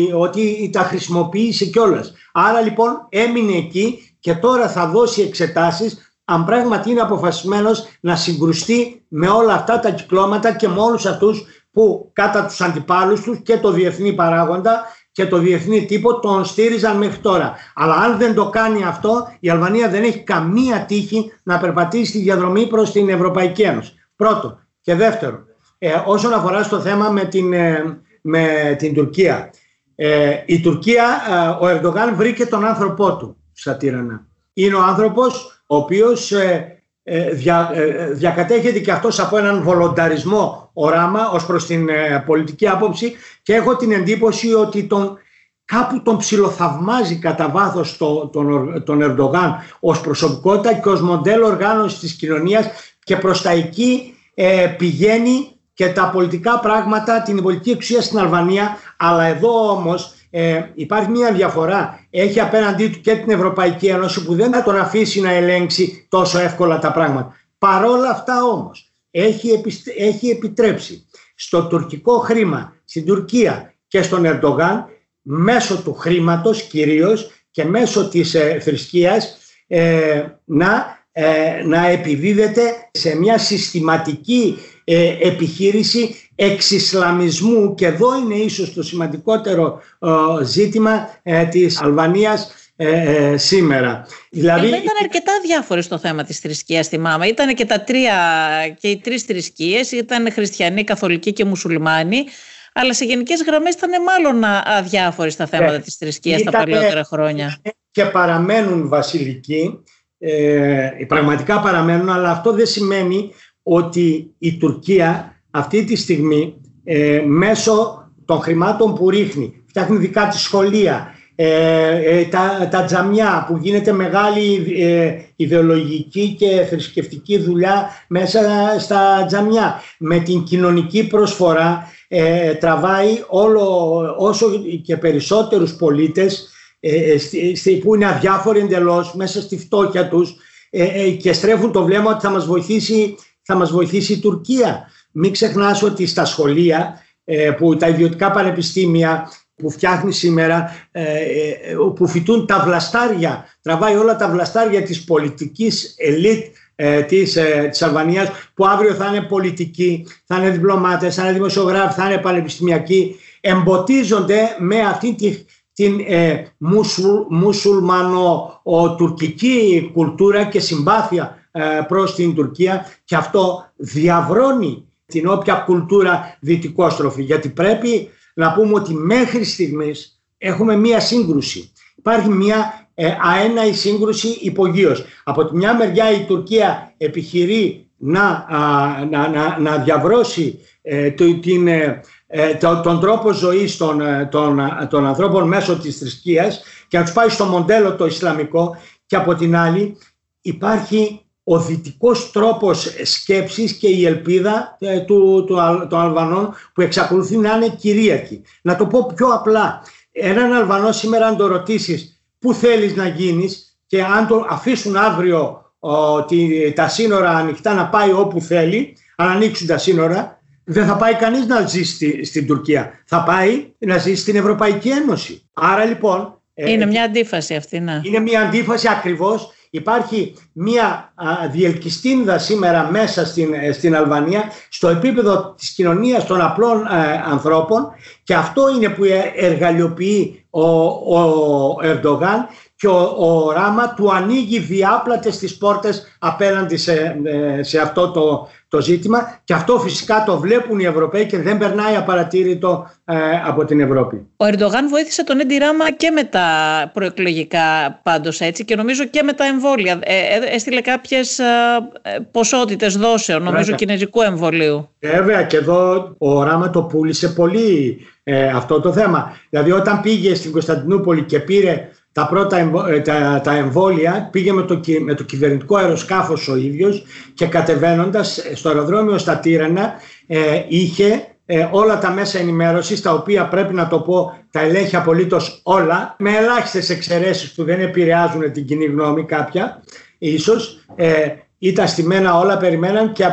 ε, ότι τα χρησιμοποίησε κιόλας. Άρα λοιπόν έμεινε εκεί και τώρα θα δώσει εξετάσεις αν πράγματι είναι αποφασισμένος να συγκρουστεί με όλα αυτά τα κυκλώματα και με όλους αυτούς που κατά τους αντιπάλους τους και το διεθνή παράγοντα και το διεθνή τύπο τον στήριζαν μέχρι τώρα. Αλλά αν δεν το κάνει αυτό η Αλβανία δεν έχει καμία τύχη να περπατήσει τη διαδρομή προς την Ευρωπαϊκή Ένωση. Πρώτο. Και δεύτερο, ε, όσον αφορά στο θέμα με την, ε, με την Τουρκία. Ε, η Τουρκία, ε, ο Ερντογάν βρήκε τον άνθρωπό του στα τύρανα. Είναι ο άνθρωπος ο οποίος δια, διακατέχεται και αυτός από έναν βολονταρισμό οράμα ως προς την πολιτική άποψη και έχω την εντύπωση ότι τον, κάπου τον ψιλοθαυμάζει κατά βάθος το, τον, τον Ερντογάν ως προσωπικότητα και ως μοντέλο οργάνωσης της κοινωνίας και προς τα εκεί πηγαίνει και τα πολιτικά πράγματα, την πολιτική εξουσία στην Αλβανία, αλλά εδώ όμως ε, υπάρχει μια διαφορά. Έχει απέναντί του και την Ευρωπαϊκή Ένωση που δεν θα τον αφήσει να ελέγξει τόσο εύκολα τα πράγματα. Παρόλα αυτά όμως έχει, έχει επιτρέψει στο τουρκικό χρήμα, στην Τουρκία και στον Ερντογάν μέσω του χρήματος κυρίως και μέσω της ε, θρησκείας ε, να, ε, να επιδίδεται σε μια συστηματική ε, επιχείρηση εξισλαμισμού και εδώ είναι ίσως το σημαντικότερο ε, ζήτημα ε, της Αλβανίας ε, σήμερα. Δηλαδή... ήταν αρκετά διάφορες στο θέμα της θρησκείας στη ΜΑΜΑ. Ήταν και τα τρία και οι τρεις θρησκείες, ήταν χριστιανοί, καθολικοί και μουσουλμάνοι αλλά σε γενικές γραμμές ήταν μάλλον αδιάφοροι στα θέματα της θρησκείας τα παλαιότερα χρόνια. Και παραμένουν βασιλικοί, ε, πραγματικά παραμένουν, αλλά αυτό δεν σημαίνει ότι η Τουρκία αυτή τη στιγμή ε, μέσω των χρημάτων που ρίχνει, φτιάχνει δικά της σχολεία, ε, ε, τα, τα τζαμιά που γίνεται μεγάλη ε, ιδεολογική και θρησκευτική δουλειά μέσα στα τζαμιά με την κοινωνική προσφορά τραβάει όλο, όσο και περισσότερους πολίτες που είναι αδιάφοροι εντελώς μέσα στη φτώχεια τους και στρέφουν το βλέμμα ότι θα μας βοηθήσει θα μας βοηθήσει η Τουρκία. Μην ξεχνάς ότι στα σχολεία, ε, που τα ιδιωτικά πανεπιστήμια που φτιάχνει σήμερα, ε, ε, που φοιτούν τα βλαστάρια, τραβάει όλα τα βλαστάρια της πολιτικής ελίτ της, της Αλβανίας που αύριο θα είναι πολιτικοί, θα είναι διπλωμάτες, θα είναι δημοσιογράφοι, θα είναι πανεπιστημιακοί εμποτίζονται με αυτή τη, την ε, μουσουλμανο-τουρκική κουλτούρα και συμπάθεια ε, προς την Τουρκία και αυτό διαβρώνει την όποια κουλτούρα δυτικόστροφη γιατί πρέπει να πούμε ότι μέχρι στιγμής έχουμε μία σύγκρουση. Υπάρχει μία ε, αέναη σύγκρουση υπογείως. Από τη μια μεριά η Τουρκία επιχειρεί να, να, να, να διαβρώσει ε, το, την, ε, το, τον τρόπο ζωής των, των, των ανθρώπων μέσω της θρησκείας και να τους πάει στο μοντέλο το Ισλαμικό και από την άλλη υπάρχει ο δυτικός τρόπος σκέψης και η ελπίδα ε, του, του, των Αλβανών που εξακολουθεί να είναι κυρίαρχη. Να το πω πιο απλά. Έναν Αλβανό σήμερα αν το ρωτήσεις πού θέλεις να γίνεις και αν το αφήσουν αύριο τα σύνορα ανοιχτά να πάει όπου θέλει, αν ανοίξουν τα σύνορα, δεν θα πάει κανείς να ζήσει στην Τουρκία. Θα πάει να ζήσει στην Ευρωπαϊκή Ένωση. Άρα λοιπόν... Ε, είναι μια αντίφαση αυτή, ναι. Είναι μια αντίφαση ακριβώς. Υπάρχει μια διελκυστίνδα σήμερα μέσα στην, ε, στην Αλβανία στο επίπεδο της κοινωνίας των απλών ε, ανθρώπων και αυτό είναι που εργαλειοποιεί ο, ο Ερντογάν και ο, Ράμα του ανοίγει διάπλατες τις πόρτες απέναντι σε, ε, σε αυτό το, το ζήτημα και αυτό φυσικά το βλέπουν οι Ευρωπαίοι και δεν περνάει απαρατήρητο ε, από την Ευρώπη. Ο Ερντογάν βοήθησε τον Έντι Ράμα και με τα προεκλογικά πάντως έτσι και νομίζω και με τα εμβόλια. Ε, έστειλε κάποιες ε, ποσότητες δόσεων νομίζω Ρέκα. κινέζικου εμβολίου. Βέβαια και εδώ ο Ράμα το πούλησε πολύ αυτό το θέμα. Δηλαδή όταν πήγε στην Κωνσταντινούπολη και πήρε τα πρώτα ε, τα, τα εμβόλια πήγε με το, με το κυβερνητικό αεροσκάφος ο ίδιος και κατεβαίνοντας στο αεροδρόμιο στα Τύρανα ε, είχε ε, όλα τα μέσα ενημέρωσης τα οποία πρέπει να το πω τα ελέγχει απολύτως όλα με ελάχιστες εξαιρέσεις που δεν επηρεάζουν την κοινή γνώμη κάποια ίσως ε, ήταν στημένα όλα περιμέναν και,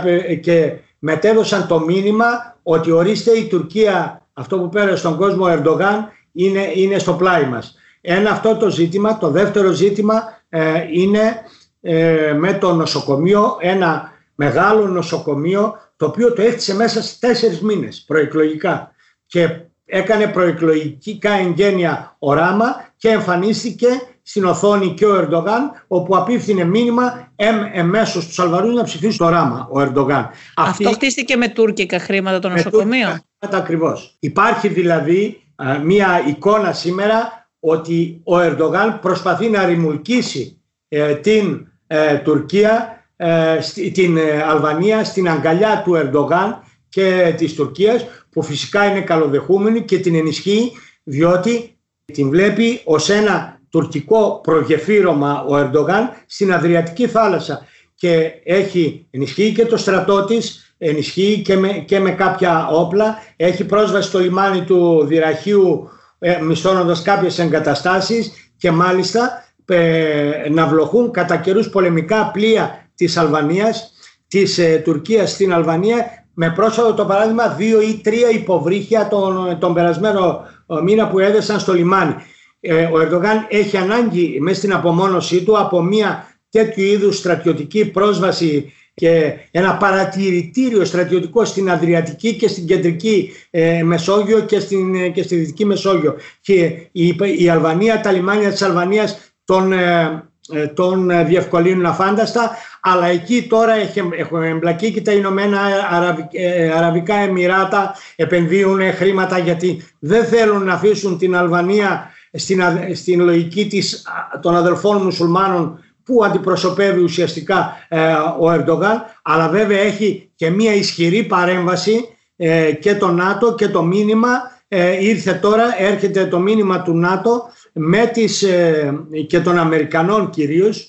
και μετέδωσαν το μήνυμα ότι ορίστε η Τουρκία αυτό που πέρασε στον κόσμο Ερντογάν είναι, είναι στο πλάι μας. Ένα αυτό το ζήτημα. Το δεύτερο ζήτημα ε, είναι ε, με το νοσοκομείο, ένα μεγάλο νοσοκομείο το οποίο το έφτιασε μέσα σε τέσσερις μήνες προεκλογικά και έκανε προεκλογικά εγγένεια οράμα και εμφανίστηκε στην οθόνη και ο Ερντογάν όπου απίφθινε μήνυμα εμ, εμέσως τους Αλβαρούς να ψηφίσουν το ράμα ο Ερντογάν. Αυτό Αυτή... χτίστηκε με τουρκικά χρήματα το νοσοκομείο; Με ακριβώς. Υπάρχει δηλαδή μία εικόνα σήμερα ότι ο Ερντογάν προσπαθεί να ρημουλκίσει ε, την ε, Τουρκία, ε, την Αλβανία στην αγκαλιά του Ερντογάν και της Τουρκίας που φυσικά είναι καλοδεχούμενη και την ενισχύει διότι την βλέπει ως ένα τουρκικό προγεφύρωμα ο Ερντογάν στην Αδριατική θάλασσα. Και έχει ενισχύει και το στρατό της, ενισχύει και με, και με κάποια όπλα, έχει πρόσβαση στο λιμάνι του Δυραχείου ε, μισθώνοντας κάποιες εγκαταστάσεις και μάλιστα ε, να βλοχούν κατά καιρούς πολεμικά πλοία της Αλβανίας, της ε, Τουρκίας στην Αλβανία με πρόσφατο το παράδειγμα δύο ή τρία υποβρύχια τον, τον περασμένο μήνα που έδεσαν στο λιμάνι. ο Ερντογάν έχει ανάγκη μέσα στην απομόνωσή του από μια τέτοιου είδους στρατιωτική πρόσβαση και ένα παρατηρητήριο στρατιωτικό στην Αδριατική και στην κεντρική ε, Μεσόγειο και, στην, ε, και στη Δυτική Μεσόγειο. Και η, η Αλβανία, τα λιμάνια της Αλβανίας τον, ε, τον διευκολύνουν αφάνταστα, αλλά εκεί τώρα έχουν εμπλακεί και τα Ηνωμένα Αραβικά Εμμυράτα επενδύουν χρήματα γιατί δεν θέλουν να αφήσουν την Αλβανία στην, στην λογική της, των αδελφών μουσουλμάνων που αντιπροσωπεύει ουσιαστικά ε, ο Ερντογάν αλλά βέβαια έχει και μια ισχυρή παρέμβαση ε, και το ΝΑΤΟ και το μήνυμα. Ε, ήρθε τώρα, έρχεται το μήνυμα του ΝΑΤΟ με τις, και των Αμερικανών κυρίως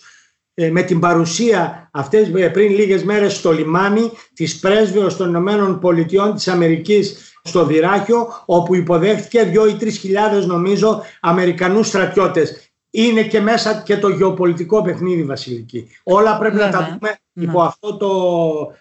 με την παρουσία αυτές πριν λίγες μέρες στο λιμάνι της πρέσβεως των Ηνωμένων Πολιτειών της Αμερικής στο Δυράχιο όπου υποδέχτηκε 2 ή 3 χιλιάδες νομίζω Αμερικανούς στρατιώτες είναι και μέσα και το γεωπολιτικό παιχνίδι Βασιλική. Όλα πρέπει να τα δούμε υπό αυτό το,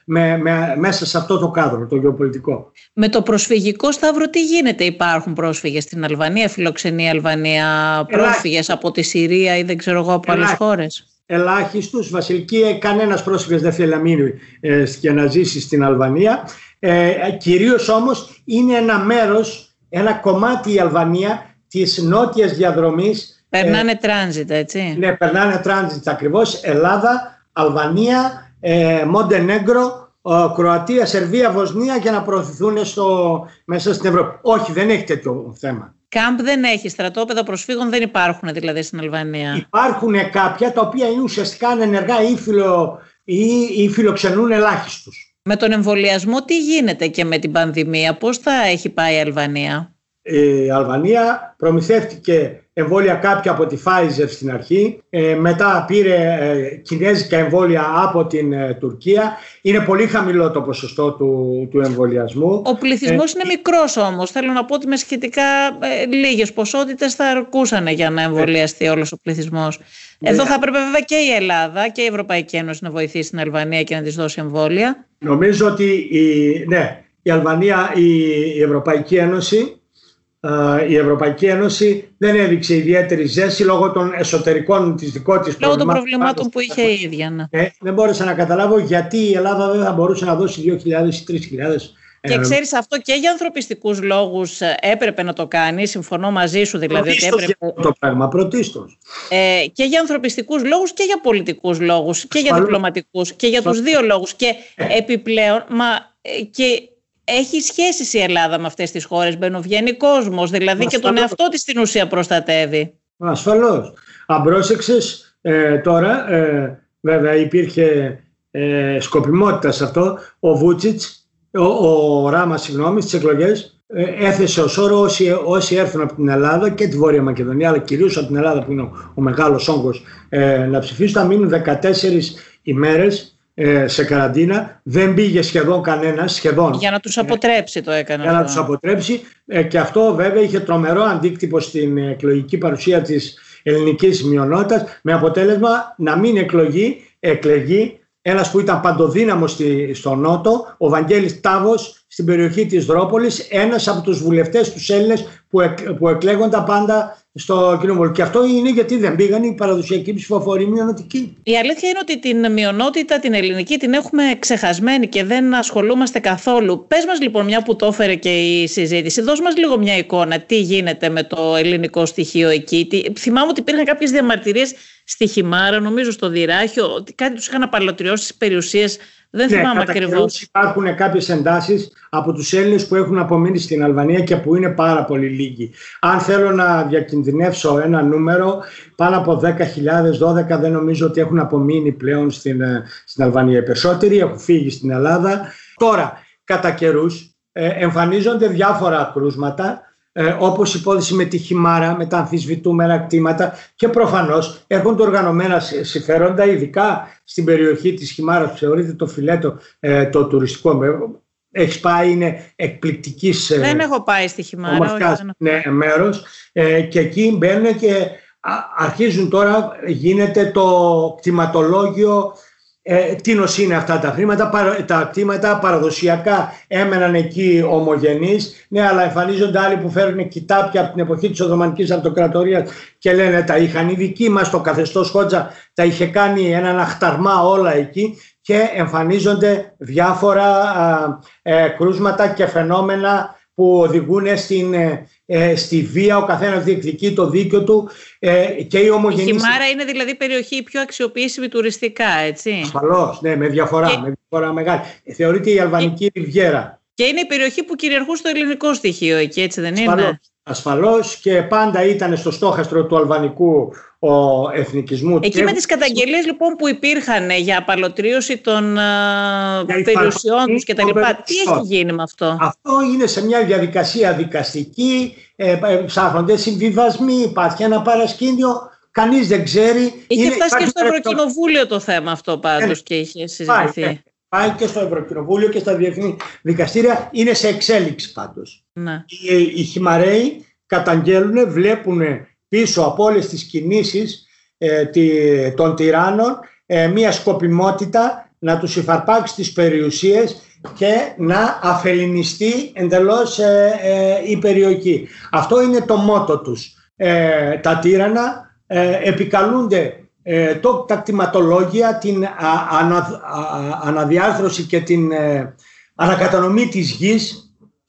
με, με, μέσα σε αυτό το κάδρο, το γεωπολιτικό. Με το προσφυγικό σταύρο τι γίνεται, υπάρχουν πρόσφυγες στην Αλβανία, φιλοξενεί η Αλβανία πρόσφυγες από τη Συρία ή δεν ξέρω εγώ από άλλες χώρες; Ελάχιστους, Βασιλική, ε, κανένας πρόσφυγας δεν θέλει να μείνει ε, και να ζήσει στην Αλβανία. Ε, κυρίως όμως είναι ένα μέρος, ένα κομμάτι η Αλβανία της νότιας διαδρομής Περνάνε τράνζιτ, έτσι. Ναι, περνάνε τράνζιτ ακριβώς. Ελλάδα, Αλβανία, ε, Μοντενέγκρο, Κροατία, Σερβία, Βοσνία για να προωθηθούν στο, μέσα στην Ευρώπη. Όχι, δεν έχει τέτοιο θέμα. Κάμπ δεν έχει, στρατόπεδα προσφύγων δεν υπάρχουν δηλαδή στην Αλβανία. Υπάρχουν κάποια τα οποία είναι ουσιαστικά ανενεργά ή, φιλο, ή, ή φιλοξενούν ελάχιστους. Με τον εμβολιασμό τι γίνεται και με την πανδημία, πώς θα έχει πάει η Αλβανία; Η Αλβανία προμηθεύτηκε εμβόλια κάποια από τη Pfizer στην αρχή, ε, μετά πήρε ε, κινέζικα εμβόλια από την ε, Τουρκία. Είναι πολύ χαμηλό το ποσοστό του, του εμβολιασμού. Ο πληθυσμός είναι μικρός όμως. Θέλω να πω ότι με σχετικά λίγες ποσότητες θα αρκούσαν για να εμβολιαστεί όλος ο πληθυσμός. Εδώ θα έπρεπε βέβαια και η Ελλάδα και η Ευρωπαϊκή Ένωση να βοηθήσει την Αλβανία και να της δώσει εμβόλια. Νομίζω ότι η, ναι, η Αλβανία, η, η Ευρωπαϊκή Ένωση η Ευρωπαϊκή Ένωση δεν έδειξε ιδιαίτερη ζέση λόγω των εσωτερικών της δικών της λόγω των προβλημάτων που είχε η ίδια. Ναι. Ε, δεν μπόρεσα να καταλάβω γιατί η Ελλάδα δεν θα μπορούσε να δώσει 2.000 ή 3.000 και ξέρεις αυτό και για ανθρωπιστικούς λόγους ε, έπρεπε να το κάνει. Συμφωνώ μαζί σου δηλαδή ότι έπρεπε. το πράγμα, πρωτίστως. Ε, και για ανθρωπιστικούς λόγους και για πολιτικούς λόγους και για διπλωματικούς και για τους δύο λόγους. Και ε. επιπλέον, μα ε, και έχει σχέση η Ελλάδα με αυτές τις χώρες, μπαινοβγαίνει κόσμος, δηλαδή και τον εαυτό της στην ουσία προστατεύει. Ασφαλώς. Αν πρόσεξες, ε, τώρα, ε, βέβαια υπήρχε ε, σκοπιμότητα σε αυτό, ο Βούτσιτς, ο, ο Ράμας, συγγνώμη, στις εκλογές, ε, έθεσε ως όρο όσοι, όσοι έρθουν από την Ελλάδα και τη Βόρεια Μακεδονία, αλλά κυρίως από την Ελλάδα που είναι ο, ο μεγάλος όγκος, ε, να ψηφίσουν, θα μείνουν 14 ημέρες ε, σε καραντίνα. Δεν πήγε σχεδόν κανένας, σχεδόν. Για να τους αποτρέψει το έκανε. Για να τους αποτρέψει. Ε, και αυτό βέβαια είχε τρομερό αντίκτυπο στην εκλογική παρουσία της ελληνικής μειονότητας, με αποτέλεσμα να μην εκλογεί, εκλεγεί ένας που ήταν παντοδύναμος στη, στο Νότο, ο Βαγγέλης Τάβος στην περιοχή της Δρόπολης, ένας από τους βουλευτές τους Έλληνες που, εκ, που εκλέγονταν πάντα στο κοινοβούλιο. Και αυτό είναι γιατί δεν πήγαν οι παραδοσιακοί ψηφοφοροί μειονοτικοί. Η αλήθεια είναι ότι την μειονότητα, την ελληνική, την έχουμε ξεχασμένη και δεν ασχολούμαστε καθόλου. Πες μας λοιπόν, μια που το έφερε και η συζήτηση, δώσ' μας λίγο μια εικόνα τι γίνεται με το ελληνικό στοιχείο εκεί. Τι... Θυμάμαι ότι υπήρχαν κάποιες διαμαρτυρίες στη Χιμάρα, νομίζω στο Διράχιο, ότι κάτι τους είχαν απαλωτριώσει τι περιουσίες δεν ναι, θυμάμαι ακριβώς. Υπάρχουν κάποιες εντάσεις από τους Έλληνες που έχουν απομείνει στην Αλβανία και που είναι πάρα πολύ λίγοι. Αν θέλω να διακινδυνεύσω ένα νούμερο, πάνω από 10.000, 12 δεν νομίζω ότι έχουν απομείνει πλέον στην, ε, στην Αλβανία. Οι περισσότεροι έχουν φύγει στην Ελλάδα. Τώρα, κατά καιρούς, ε, εμφανίζονται διάφορα κρούσματα ε, όπως υπόθεση με τη χυμάρα, με τα αμφισβητούμενα κτήματα και προφανώς έρχονται οργανωμένα συμφέροντα, ειδικά στην περιοχή της χυμάρας που θεωρείται το φιλέτο ε, το τουριστικό έχεις πάει, είναι εκπληκτικής. Ε, δεν έχω πάει στη Χιμάρα. ναι, μέρος ε, και εκεί μπαίνουν και αρχίζουν τώρα, γίνεται το κτηματολόγιο ε, τι είναι αυτά τα χρήματα, τα κτήματα παραδοσιακά έμεναν εκεί ομογενείς, ναι αλλά εμφανίζονται άλλοι που φέρουν κοιτάπια από την εποχή της Οθωμανικής Αυτοκρατορίας και λένε τα είχαν οι δικοί μας, το καθεστώς Χότζα τα είχε κάνει έναν αχταρμά όλα εκεί και εμφανίζονται διάφορα ε, κρούσματα και φαινόμενα που οδηγούν στην, ε, ε, στη βία, ο καθένας διεκδικεί το δίκιο του ε, και η ομογενή. Η Χιμάρα είναι δηλαδή περιοχή πιο αξιοποιήσιμη τουριστικά, έτσι. Ασφαλώς, ναι, με διαφορά, με διαφορά μεγάλη. Θεωρείται η Αλβανική και... Ριβιέρα. Και είναι η περιοχή που κυριαρχούν στο ελληνικό στοιχείο εκεί, έτσι δεν είναι; Ασφαλώς και πάντα ήταν στο στόχαστρο του αλβανικού ο εθνικισμού. Εκεί με τις καταγγελίες λοιπόν που υπήρχαν για απαλωτρίωση των για περιουσιών τους και τα λοιπά. Τι έχει γίνει με αυτό; Αυτό είναι σε μια διαδικασία δικαστική, ε, ε ψάχνονται συμβιβασμοί, υπάρχει ένα παρασκήνιο, κανείς δεν ξέρει. Είχε είναι, φτάσει και στο Ευρωκοινοβούλιο το θέμα αυτό πάντως ε, και είχε συζητηθεί. Πάει, πάει και στο Ευρωκοινοβούλιο και στα διεθνή δικαστήρια, είναι σε εξέλιξη πάντως. Ναι. Οι, οι Χιμαρέοι καταγγέλουν, βλέπουν πίσω από όλες τις κινήσεις ε, των τυράννων ε, μια σκοπιμότητα να τους υφαρπάξει τις περιουσίες και να αφελινιστεί εντελώς ε, η περιοχή. Αυτό είναι το μότο τους. τα τύρανα επικαλούνται το, τα κτηματολόγια, την αναδιάρθρωση και την ανακατανομή της γης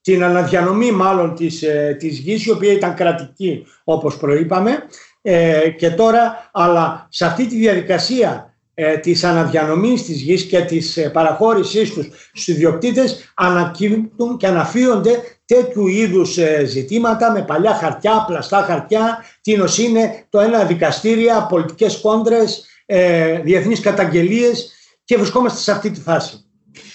την αναδιανομή μάλλον της, ε, της γης η οποία ήταν κρατική όπως προείπαμε ε, και τώρα αλλά σε αυτή τη διαδικασία ε, της αναδιανομής της γης και της ε, παραχώρησής τους στους ιδιοκτήτες ανακύπτουν και αναφύονται τέτοιου είδους ε, ζητήματα με παλιά χαρτιά, πλαστά χαρτιά, τίνος είναι το ένα δικαστήρια, πολιτικές κόντρες, ε, διεθνείς καταγγελίες και βρισκόμαστε σε αυτή τη φάση.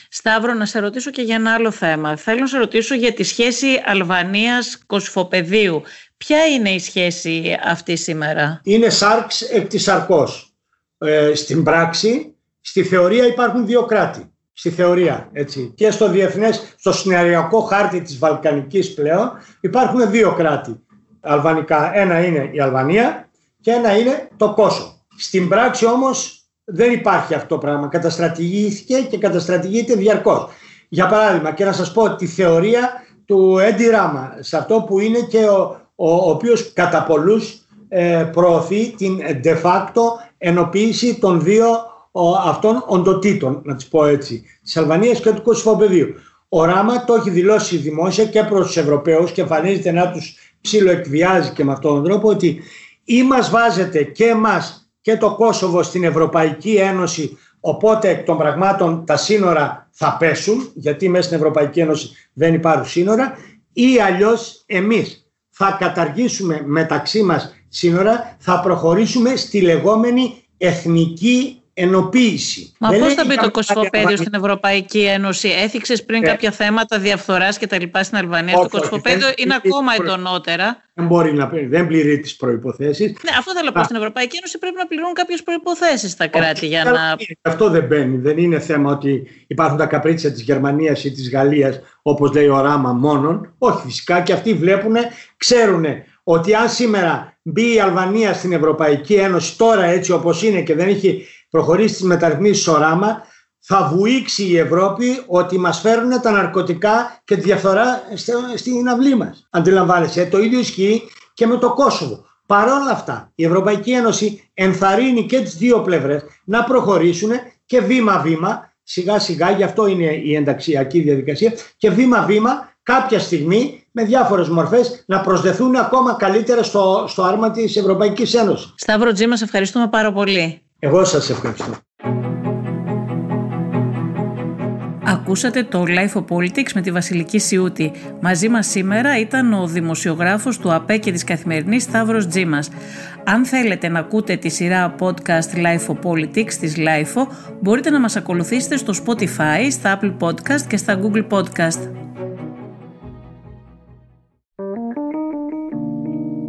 Σταύρο, να σε ρωτήσω και για ένα άλλο θέμα. Θέλω να σε ρωτήσω για τη σχέση Αλβανίας-Κοσφοπεδίου. Ποια είναι η σχέση αυτή σήμερα; Είναι σάρξ εκ της σαρκός. Ε, στην πράξη, στη θεωρία υπάρχουν δύο κράτη. Στη θεωρία, έτσι. Και στο διεθνές, στο συνεργειακό χάρτη της Βαλκανικής πλέον υπάρχουν δύο κράτη αλβανικά. Ένα είναι η Αλβανία και ένα είναι το Κόσο. Στην πράξη όμως δεν υπάρχει αυτό το πράγμα. Καταστρατηγήθηκε και καταστρατηγείται διαρκώς. Για παράδειγμα και να σας πω τη θεωρία του Έντι Ράμα, σε αυτό που είναι και ο, ο, ο οποίος κατά πολλούς ε, προωθεί την de facto ενοποίηση των δύο ο, αυτών οντοτήτων, να τις πω έτσι, της Αλβανίας και του Κωσυφοπεδίου. Ο Ράμα το έχει δηλώσει δημόσια και προς τους Ευρωπαίους και εμφανίζεται να τους ψιλοεκβιάζει και με αυτόν τον τρόπο ότι ή μας βάζετε και εμάς και το Κόσοβο στην Ευρωπαϊκή Ένωση οπότε εκ των πραγμάτων τα σύνορα θα πέσουν γιατί μέσα στην Ευρωπαϊκή Ένωση δεν υπάρχουν σύνορα ή αλλιώς εμείς θα καταργήσουμε μεταξύ μας σύνορα, θα προχωρήσουμε στη λεγόμενη εθνική ενοποίηση. Μα πώς θα μπει το κοσμοπέδιο στην Ευρωπαϊκή Ένωση, έθιξες πριν ε. κάποια θέματα διαφθοράς και τα λοιπά στην Αλβανία; το κοσμοπέδιο είναι ακόμα εντονότερα. Δεν μπορεί να δεν πληρεί τις προποθέσει. Ναι, αυτό θέλω να πω. Στην Ευρωπαϊκή Ένωση πρέπει να πληρούν κάποιες προποθέσει τα κράτη για να. Αυτό δεν μπαίνει. Δεν είναι θέμα ότι υπάρχουν τα καπρίτσια της Γερμανίας ή της Γαλλίας, όπως λέει ο Ράμα μόνον. Όχι, φυσικά και αυτοί βλέπουν, ξέρουν ότι αν σήμερα μπει η Αλβανία στην Ευρωπαϊκή Ένωση τώρα έτσι όπως είναι και δεν έχει προχωρήσει τις μεταρρυθμίσεις στο ράμα, θα βουήξει η Ευρώπη ότι μας φέρουν τα ναρκωτικά και τη διαφθορά στην αυλή μας. Αντιλαμβάνεσαι, το ίδιο ισχύει και με το Κόσοβο. Παρ' όλα αυτά, η Ευρωπαϊκή Ένωση ενθαρρύνει και τις δύο πλευρές να προχωρήσουν και βήμα-βήμα, σιγά-σιγά, γι' αυτό είναι η ενταξιακή διαδικασία, και βήμα-βήμα κάποια στιγμή με διάφορες μορφές να προσδεθούν ακόμα καλύτερα στο, στο άρμα της Ευρωπαϊκής Ένωσης. Σταύρο Τζίμα, ευχαριστούμε πάρα πολύ. Εγώ σας ευχαριστώ. Ακούσατε το Life of Politics με τη Βασιλική Σιούτη. Μαζί μας σήμερα ήταν ο δημοσιογράφος του ΑΠΕ και της Καθημερινής Σταύρος Τζίμας. Αν θέλετε να ακούτε τη σειρά podcast Life of Politics της Life μπορείτε να μας ακολουθήσετε στο Spotify, στα Apple Podcast και στα Google Podcast.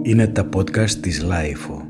Είναι τα podcast της Life